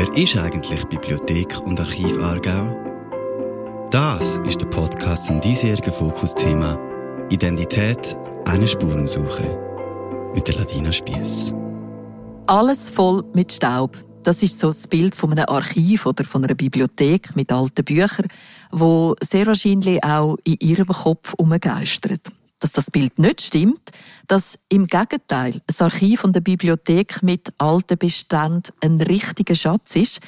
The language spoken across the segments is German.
Wer ist eigentlich Bibliothek und Archiv Aargau? Das ist der Podcast zum diesjährigen Fokusthema Identität, eine Spurensuche mit der Ladina Spiess. Alles voll mit Staub. Das ist so das Bild von einem Archiv oder von einer Bibliothek mit alten Büchern, wo sehr wahrscheinlich auch in ihrem Kopf umgeistert dass das Bild nicht stimmt, dass im Gegenteil ein Archiv und eine Bibliothek mit alten Beständen ein richtiger Schatz ist.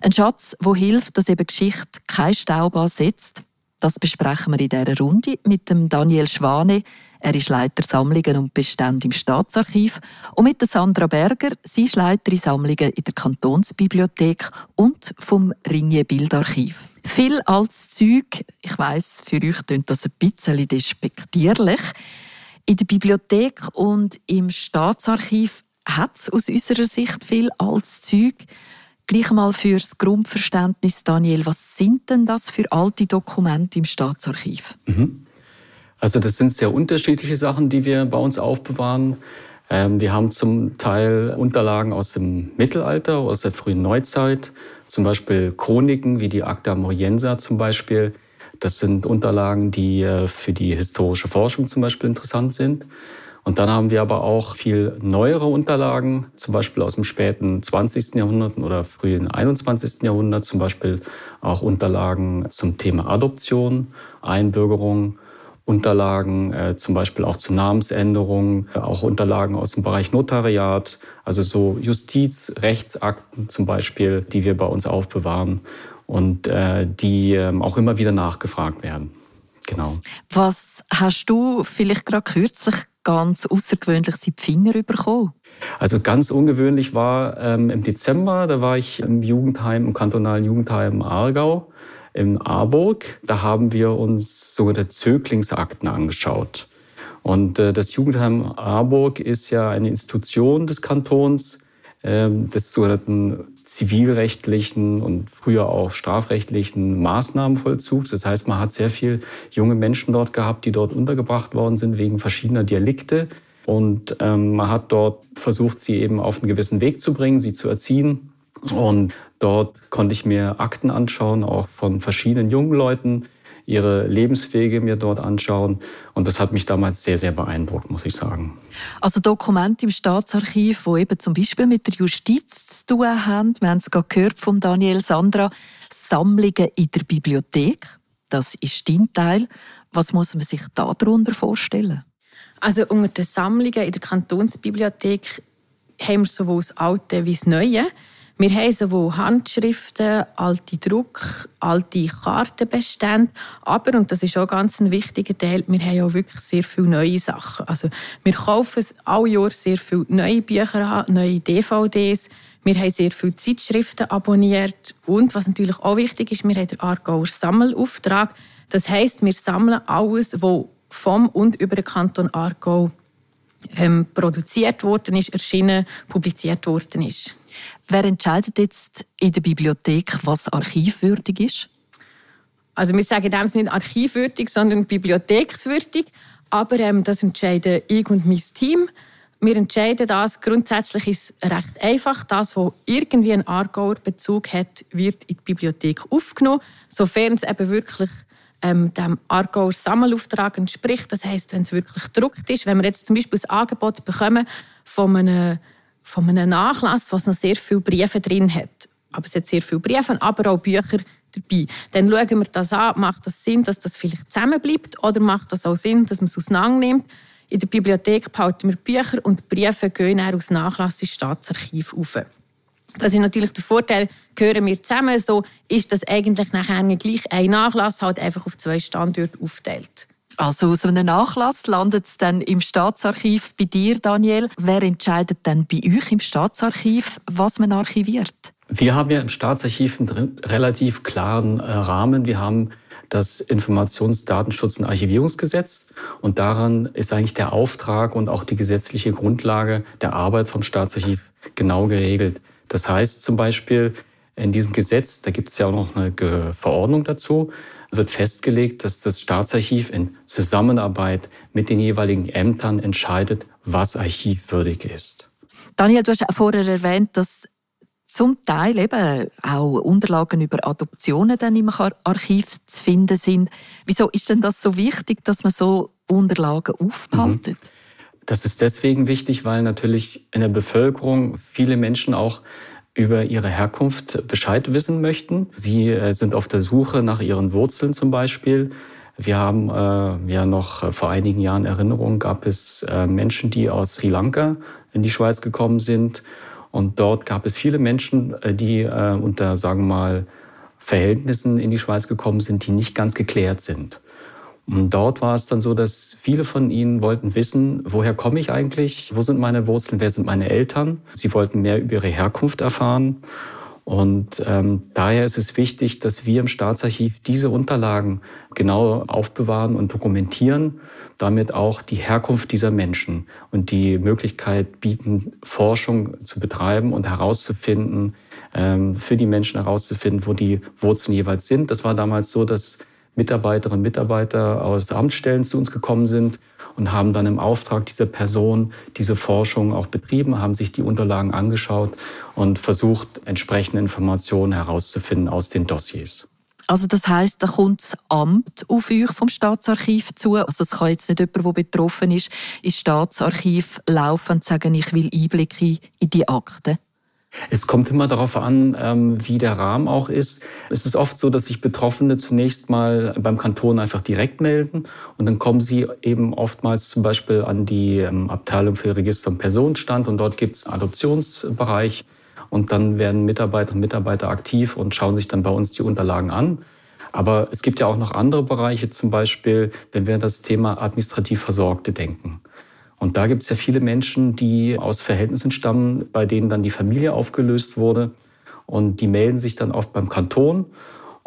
Ein Schatz, wo hilft, dass eben Geschichte kein Staub ansetzt. Das besprechen wir in dieser Runde mit dem Daniel Schwane. Er ist Leiter Sammlungen und Bestände im Staatsarchiv. Und mit Sandra Berger. Sie ist Leiterin Sammlungen in der Kantonsbibliothek und vom Ringier Bildarchiv. Viel als Zeug, ich weiß, für euch klingt das ein bisschen despektierlich. In der Bibliothek und im Staatsarchiv hat es aus unserer Sicht viel als Zeug. Gleich mal fürs Grundverständnis, Daniel, was sind denn das für alte Dokumente im Staatsarchiv? Mhm. Also das sind sehr unterschiedliche Sachen, die wir bei uns aufbewahren. Ähm, wir haben zum Teil Unterlagen aus dem Mittelalter, aus der frühen Neuzeit, zum Beispiel Chroniken wie die Acta Moriensa zum Beispiel. Das sind Unterlagen, die äh, für die historische Forschung zum Beispiel interessant sind. Und dann haben wir aber auch viel neuere Unterlagen, zum Beispiel aus dem späten 20. Jahrhundert oder frühen 21. Jahrhundert, zum Beispiel auch Unterlagen zum Thema Adoption, Einbürgerung, Unterlagen, äh, zum Beispiel auch zu Namensänderungen, auch Unterlagen aus dem Bereich Notariat, also so Justiz, Rechtsakten zum Beispiel, die wir bei uns aufbewahren und äh, die äh, auch immer wieder nachgefragt werden. Genau. Was hast du vielleicht gerade kürzlich ganz außergewöhnlich die Finger bekommen? Also ganz ungewöhnlich war ähm, im Dezember, da war ich im Jugendheim, im kantonalen Jugendheim Aargau in Aarburg. Da haben wir uns sogenannte Zöglingsakten angeschaut. Und äh, das Jugendheim Aarburg ist ja eine Institution des Kantons, äh, des sogenannten zivilrechtlichen und früher auch strafrechtlichen Maßnahmenvollzugs. Das heißt, man hat sehr viel junge Menschen dort gehabt, die dort untergebracht worden sind wegen verschiedener Delikte. Und ähm, man hat dort versucht, sie eben auf einen gewissen Weg zu bringen, sie zu erziehen. Und dort konnte ich mir Akten anschauen, auch von verschiedenen jungen Leuten, ihre Lebenswege mir dort anschauen. Und das hat mich damals sehr, sehr beeindruckt, muss ich sagen. Also Dokumente im Staatsarchiv, die eben zum Beispiel mit der Justiz zu tun haben. Wir haben es gerade gehört von Daniel Sandra. Sammlungen in der Bibliothek. Das ist dein Teil. Was muss man sich darunter vorstellen? Also unter den Sammlungen in der Kantonsbibliothek haben wir sowohl das Alte wie das Neue. Wir haben sowohl Handschriften, alte Druck, alte Kartenbestände, aber, und das ist auch ganz ein wichtiger Teil, wir haben auch wirklich sehr viele neue Sachen. Also wir kaufen alle Jahr sehr viele neue Bücher an, neue DVDs, wir haben sehr viele Zeitschriften abonniert und was natürlich auch wichtig ist, wir haben den Aargauer Sammelauftrag. Das heißt, wir sammeln alles, was vom und über den Kanton Aargau ähm, produziert worden ist, erschienen, publiziert worden ist. Wer entscheidet jetzt in der Bibliothek, was archivwürdig ist? Also wir sagen dem nicht archivwürdig, sondern bibliothekswürdig. Aber ähm, das entscheiden ich und mein Team. Wir entscheiden das. Grundsätzlich ist es recht einfach. Das, was irgendwie einen Aargauer Bezug hat, wird in die Bibliothek aufgenommen, sofern es eben wirklich ähm, dem Aargauer Sammelauftrag entspricht. Das heißt, wenn es wirklich gedruckt ist, wenn wir jetzt zum Beispiel das Angebot bekommen von einem von einem Nachlass, was noch sehr viele Briefe drin hat. Aber es hat sehr viele Briefe, aber auch Bücher dabei. Dann schauen wir das an, macht das Sinn, dass das vielleicht zusammenbleibt oder macht das auch Sinn, dass man es auseinander nimmt. In der Bibliothek behalten wir Bücher und Briefe gehen dann aus Nachlass ins Staatsarchiv auf. Das ist natürlich der Vorteil, gehören wir zusammen, so ist das eigentlich nachher gleich ein Nachlass, halt einfach auf zwei Standorte aufteilt. Also so einem Nachlass landet es dann im Staatsarchiv bei dir, Daniel. Wer entscheidet dann bei euch im Staatsarchiv, was man archiviert? Wir haben ja im Staatsarchiv einen relativ klaren äh, Rahmen. Wir haben das Informationsdatenschutz- und Archivierungsgesetz. Und daran ist eigentlich der Auftrag und auch die gesetzliche Grundlage der Arbeit vom Staatsarchiv genau geregelt. Das heißt zum Beispiel, in diesem Gesetz, da gibt es ja auch noch eine Verordnung dazu, wird festgelegt, dass das Staatsarchiv in Zusammenarbeit mit den jeweiligen Ämtern entscheidet, was archivwürdig ist. Daniel, du hast vorher erwähnt, dass zum Teil eben auch Unterlagen über Adoptionen dann im Archiv zu finden sind. Wieso ist denn das so wichtig, dass man so Unterlagen aufbehaltet? Mhm. Das ist deswegen wichtig, weil natürlich in der Bevölkerung viele Menschen auch über ihre Herkunft Bescheid wissen möchten. Sie äh, sind auf der Suche nach ihren Wurzeln zum Beispiel. Wir haben äh, ja noch äh, vor einigen Jahren Erinnerungen, gab es äh, Menschen, die aus Sri Lanka in die Schweiz gekommen sind. Und dort gab es viele Menschen, äh, die äh, unter, sagen wir mal, Verhältnissen in die Schweiz gekommen sind, die nicht ganz geklärt sind. Und dort war es dann so, dass viele von ihnen wollten wissen, woher komme ich eigentlich, wo sind meine Wurzeln, wer sind meine Eltern. Sie wollten mehr über ihre Herkunft erfahren. Und ähm, daher ist es wichtig, dass wir im Staatsarchiv diese Unterlagen genau aufbewahren und dokumentieren, damit auch die Herkunft dieser Menschen und die Möglichkeit bieten, Forschung zu betreiben und herauszufinden, ähm, für die Menschen herauszufinden, wo die Wurzeln jeweils sind. Das war damals so, dass Mitarbeiterinnen und Mitarbeiter aus Amtsstellen zu uns gekommen sind und haben dann im Auftrag dieser Person diese Forschung auch betrieben, haben sich die Unterlagen angeschaut und versucht, entsprechende Informationen herauszufinden aus den Dossiers. Also das heißt, da kommt das Amt auf euch vom Staatsarchiv zu. Also es kann jetzt nicht jemand, der betroffen ist, ins Staatsarchiv laufen und sagen, ich will Einblicke in die Akten. Es kommt immer darauf an, ähm, wie der Rahmen auch ist. Es ist oft so, dass sich Betroffene zunächst mal beim Kanton einfach direkt melden und dann kommen sie eben oftmals zum Beispiel an die ähm, Abteilung für Register und Personenstand und dort gibt es einen Adoptionsbereich und dann werden Mitarbeiter und Mitarbeiter aktiv und schauen sich dann bei uns die Unterlagen an. Aber es gibt ja auch noch andere Bereiche, zum Beispiel, wenn wir das Thema administrativ Versorgte denken. Und da gibt es ja viele Menschen, die aus Verhältnissen stammen, bei denen dann die Familie aufgelöst wurde. Und die melden sich dann oft beim Kanton.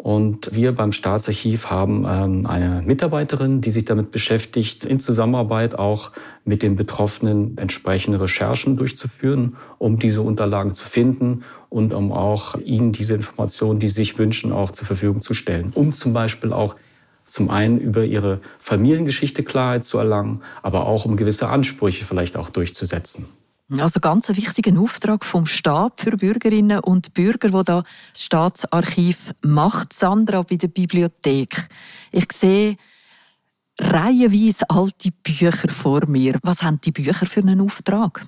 Und wir beim Staatsarchiv haben ähm, eine Mitarbeiterin, die sich damit beschäftigt, in Zusammenarbeit auch mit den Betroffenen entsprechende Recherchen durchzuführen, um diese Unterlagen zu finden und um auch ihnen diese Informationen, die sie sich wünschen, auch zur Verfügung zu stellen. Um zum Beispiel auch zum einen über ihre Familiengeschichte Klarheit zu erlangen, aber auch um gewisse Ansprüche vielleicht auch durchzusetzen. Also ganz ein wichtiger Auftrag vom Staat für Bürgerinnen und Bürger, wo da das Staatsarchiv macht, Sandra bei der Bibliothek. Ich sehe reihenweise alte Bücher vor mir. Was haben die Bücher für einen Auftrag?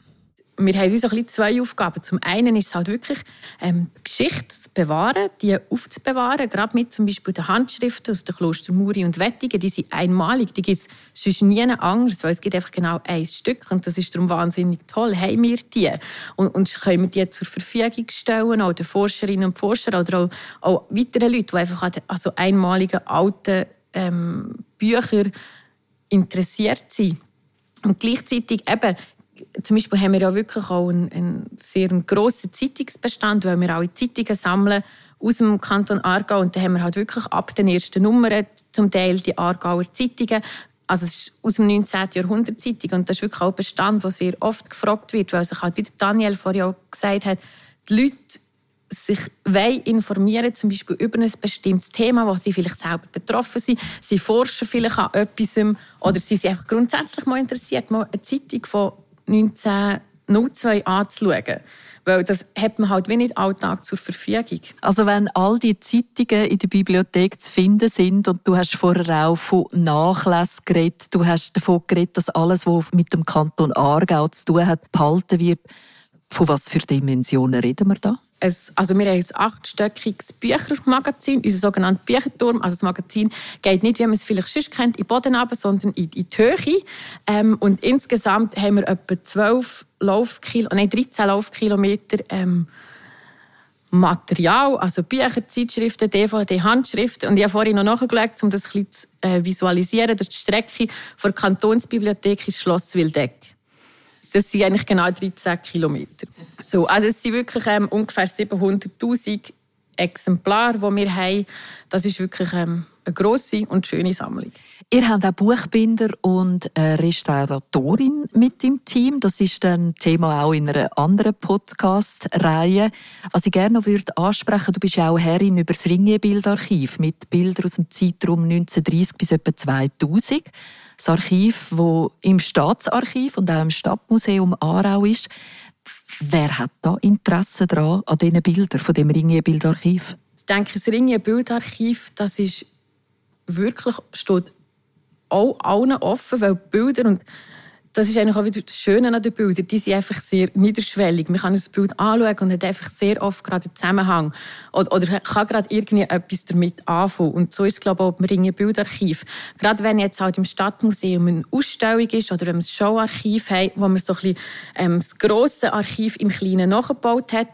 Wir haben so zwei Aufgaben. Zum einen ist es halt wirklich, ähm, Geschichte zu bewahren, die aufzubewahren, gerade mit zum Beispiel den Handschriften aus den Kloster Muri und Wettigen, die sind einmalig, die gibt es sonst nie anders, weil es gibt einfach genau ein Stück. Und das ist darum wahnsinnig toll, haben wir die? Und, und können wir die zur Verfügung stellen, auch den Forscherinnen und Forschern oder auch, auch weiteren Leuten, die einfach an also einmaligen alten ähm, Büchern interessiert sind. Und gleichzeitig eben zum Beispiel haben wir ja wirklich auch einen, einen sehr grossen Zeitungsbestand, weil wir auch Zeitungen sammeln aus dem Kanton Aargau und da haben wir halt wirklich ab den ersten Nummern zum Teil die Aargauer Zeitungen also es ist aus dem 19. Jahrhundert Zeitung und das ist wirklich auch ein Bestand, der sehr oft gefragt wird, weil sich halt, wie Daniel vorhin auch gesagt hat, die Leute sich informieren zum Beispiel über ein bestimmtes Thema, wo sie vielleicht selber betroffen sind. Sie forschen vielleicht an etwas oder sie sind einfach grundsätzlich mal interessiert, mal eine Zeitung von 1902 anzuschauen. Weil das hat man halt wie nicht alltag zur Verfügung. Also wenn all die Zeitungen in der Bibliothek zu finden sind und du hast vorher auch von Nachlass geredet, du hast davon geredet, dass alles, was mit dem Kanton Aargau zu tun hat, behalten wird. Von was für Dimensionen reden wir da? Ein, also wir haben ein achtstöckiges Büchermagazin, unser sogenannter Bücherturm. Also das Magazin geht nicht, wie man es vielleicht sonst kennt, in den Boden runter, sondern in, die Höhe. Ähm, und insgesamt haben wir etwa 12 Laufkilo, nein, 13 Laufkilometer ähm, Material, also Bücher, Zeitschriften, DVD, Handschriften. Und ich habe vorhin noch nachgeschaut, um das ein bisschen zu äh, visualisieren, dass die Strecke von der Kantonsbibliothek ins Schloss Wildeck das sind eigentlich genau 13 Kilometer. So, also es sind wirklich ähm, ungefähr 700'000 Exemplare, die wir haben. Das ist wirklich ähm, eine grosse und schöne Sammlung. Ihr habt auch Buchbinder und eine Restauratorin mit im Team. Das ist ein Thema auch in einer anderen Podcast-Reihe. Was ich gerne noch würde ansprechen du bist ja auch Herrin über das Ringier-Bildarchiv mit Bildern aus dem Zeitraum 1930 bis etwa 2000 das Archiv, das im Staatsarchiv und auch im Stadtmuseum Aarau ist. Wer hat da Interesse daran, an diesen Bildern, von dem Ringier Bildarchiv? Ich denke, das Ringier Bildarchiv, das ist wirklich, steht auch allen offen, weil Bilder und das ist eigentlich auch wieder das Schöne an den Bildern. Die sind einfach sehr niederschwellig. Man kann das Bild anschauen und hat einfach sehr oft gerade einen Zusammenhang. Oder, oder kann gerade irgendwie etwas damit anfangen. Und so ist es, glaube ich, auch beim Ringen Bildarchiv. Gerade wenn jetzt halt im Stadtmuseum eine Ausstellung ist oder wenn wir ein Showarchiv haben, wo man so ein bisschen, ähm, das grosse Archiv im Kleinen nachgebaut hat,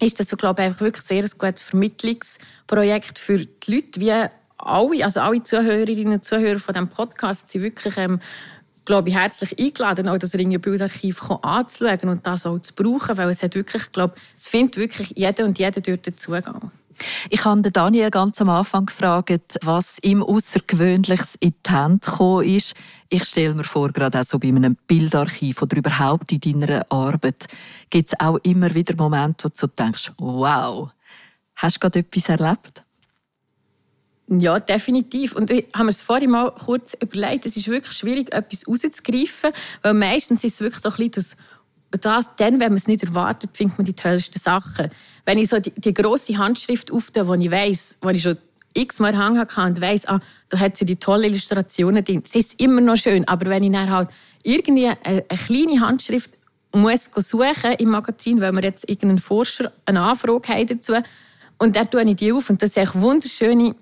ist das, glaube ich, wirklich sehr ein gutes Vermittlungsprojekt für die Leute, wie alle, also alle Zuhörerinnen und Zuhörer von diesem Podcast sind wirklich ähm, glaube ich, herzlich eingeladen, auch das Ringe Bildarchiv anzuschauen und das auch zu brauchen, weil es hat wirklich, glaube, es findet wirklich jeder und jeder dort den Zugang. Ich habe Daniel ganz am Anfang gefragt, was ihm Außergewöhnliches in die Hände gekommen ist. Ich stelle mir vor, gerade auch so bei einem Bildarchiv oder überhaupt in deiner Arbeit, gibt es auch immer wieder Momente, wo du denkst, wow, hast du gerade etwas erlebt? Ja, definitiv. Und ich habe mir es vorhin mal kurz überlegt, es ist wirklich schwierig, etwas rauszugreifen, weil meistens ist es wirklich so ein bisschen das, das dann, wenn man es nicht erwartet, findet man die tollsten Sachen. Wenn ich so die, die grosse Handschrift aufteile, wo ich weiss, wo ich schon x-mal hängen kann und weiss, ah, da hat sie die tolle Illustrationen drin. Es ist immer noch schön, aber wenn ich dann halt irgendwie eine, eine kleine Handschrift muss suchen im Magazin, weil wir jetzt irgendeinen Forscher eine Anfrage haben dazu, und dann tue ich die auf und das sind wunderschöne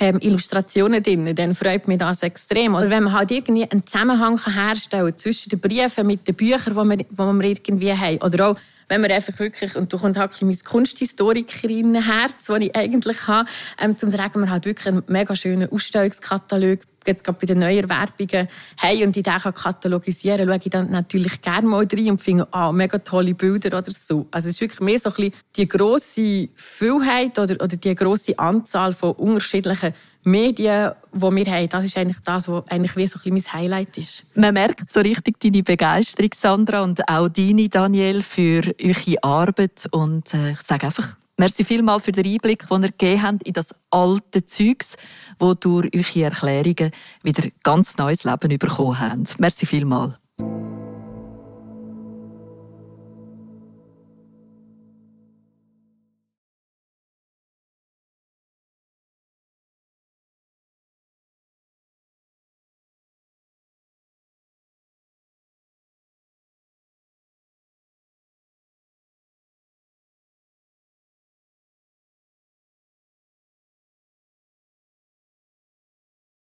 ähm, Illustrationen drin, dann freut mich das extrem. Oder wenn man halt irgendwie einen Zusammenhang herstellen kann zwischen den Briefen mit den Büchern, die wir, die wir irgendwie haben. Oder auch, wenn man einfach wirklich, und da kommt halt mein Kunsthistorikerinnenherz, das ich eigentlich habe, ähm, zum sagen, wir halt wirklich einen mega schönen Ausstellungskatalog jetzt gerade bei den neuen Werbungen haben und ich den katalogisieren kann, schaue ich dann natürlich gerne mal rein und finde, ah, mega tolle Bilder oder so. Also es ist wirklich mehr so ein bisschen die grosse Vielheit oder, oder die grosse Anzahl von unterschiedlichen Medien, die wir haben, das ist eigentlich das, was eigentlich wie so ein bisschen mein Highlight ist. Man merkt so richtig deine Begeisterung, Sandra, und auch deine, Daniel, für eure Arbeit. Und äh, ich sage einfach Merci vielmals für den Einblick, den ihr gegeben habt in das alte Zeugs, wo durch eure Erklärungen wieder ganz neues Leben bekommen habt. Merci vielmals.